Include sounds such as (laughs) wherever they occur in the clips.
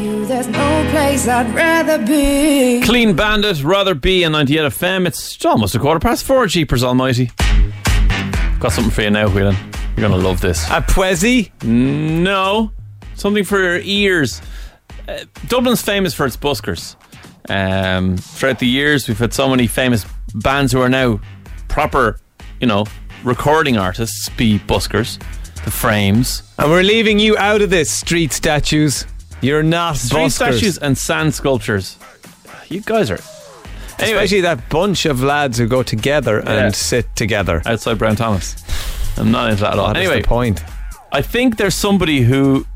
you, there's no place I'd rather be. Clean Bandit, Rather Be on 98 FM. It's almost a quarter past four, Jeepers Almighty. Got something for you now, Whelan. You're going to love this. A Pwezi? No. Something for your ears. Uh, Dublin's famous for its buskers. Um, throughout the years, we've had so many famous bands who are now proper, you know, recording artists be buskers. The Frames. And we're leaving you out of this, street statues. You're not Street buskers. statues and sand sculptures. You guys are. Anyway, Especially that bunch of lads who go together Yeah. and sit together. outside Brown Thomas. I'm not into that at all. What is anyway, the point? I think there's somebody who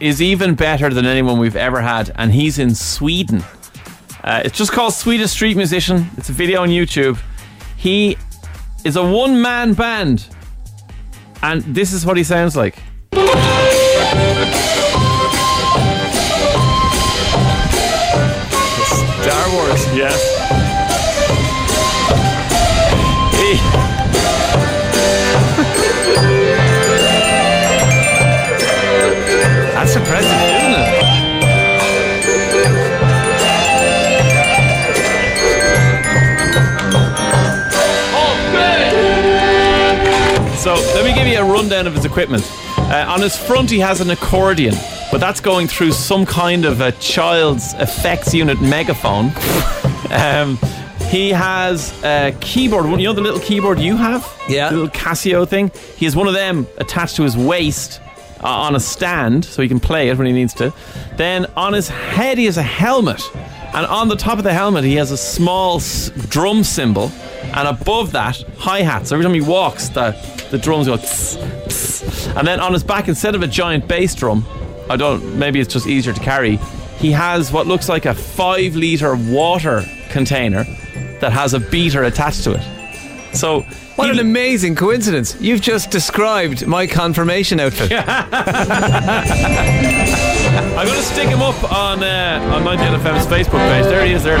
is even better than anyone we've ever had, and he's in Sweden. Uh, it's just called Swedish Street Musician. It's a video on YouTube. He is a one man band, and this is what he sounds like. Wars. Yes. He, (laughs) That's impressive. isn't it? So let me give you a rundown of his equipment. Uh, on his front, he has an accordion, but that's going through some kind of a child's effects unit megaphone. (laughs) um, he has a keyboard. You know the little keyboard you have? Yeah. The little Casio thing. He has one of them attached to his waist uh, on a stand so he can play it when he needs to. Then on his head, he has a helmet. And on the top of the helmet, he has a small s- drum cymbal. And above that, hi hats. So every time he walks, the, the drums go tss, tss. And then on his back, instead of a giant bass drum, I don't, maybe it's just easier to carry, he has what looks like a five litre water container that has a beater attached to it. So What an amazing coincidence. You've just described my confirmation outfit. (laughs) I'm going to stick him up on uh, on 98 FM's Facebook page. There he is. There.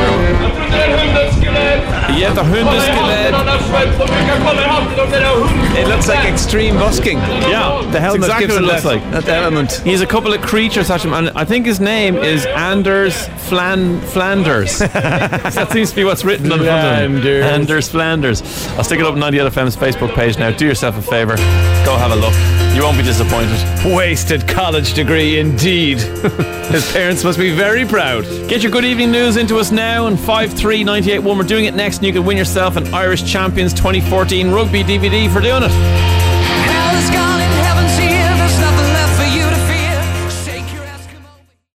Yeah, the Hundeskelett. It looks like extreme busking. Yeah, The helmet exactly gives what it looks like. that element. He's a couple of creatures him, and I think his name is Anders Flan Flanders. (laughs) (laughs) that seems to be what's written on the front. Flanders. Anders Flanders. I'll stick it up on 98 FM's Facebook page now. Do yourself a favour. Go have a look. You won't be disappointed. Wasted college degree indeed. (laughs) His parents must be very proud. Get your good evening news into us now and 53981. We're doing it next, and you can win yourself an Irish Champions 2014 rugby DVD for doing it.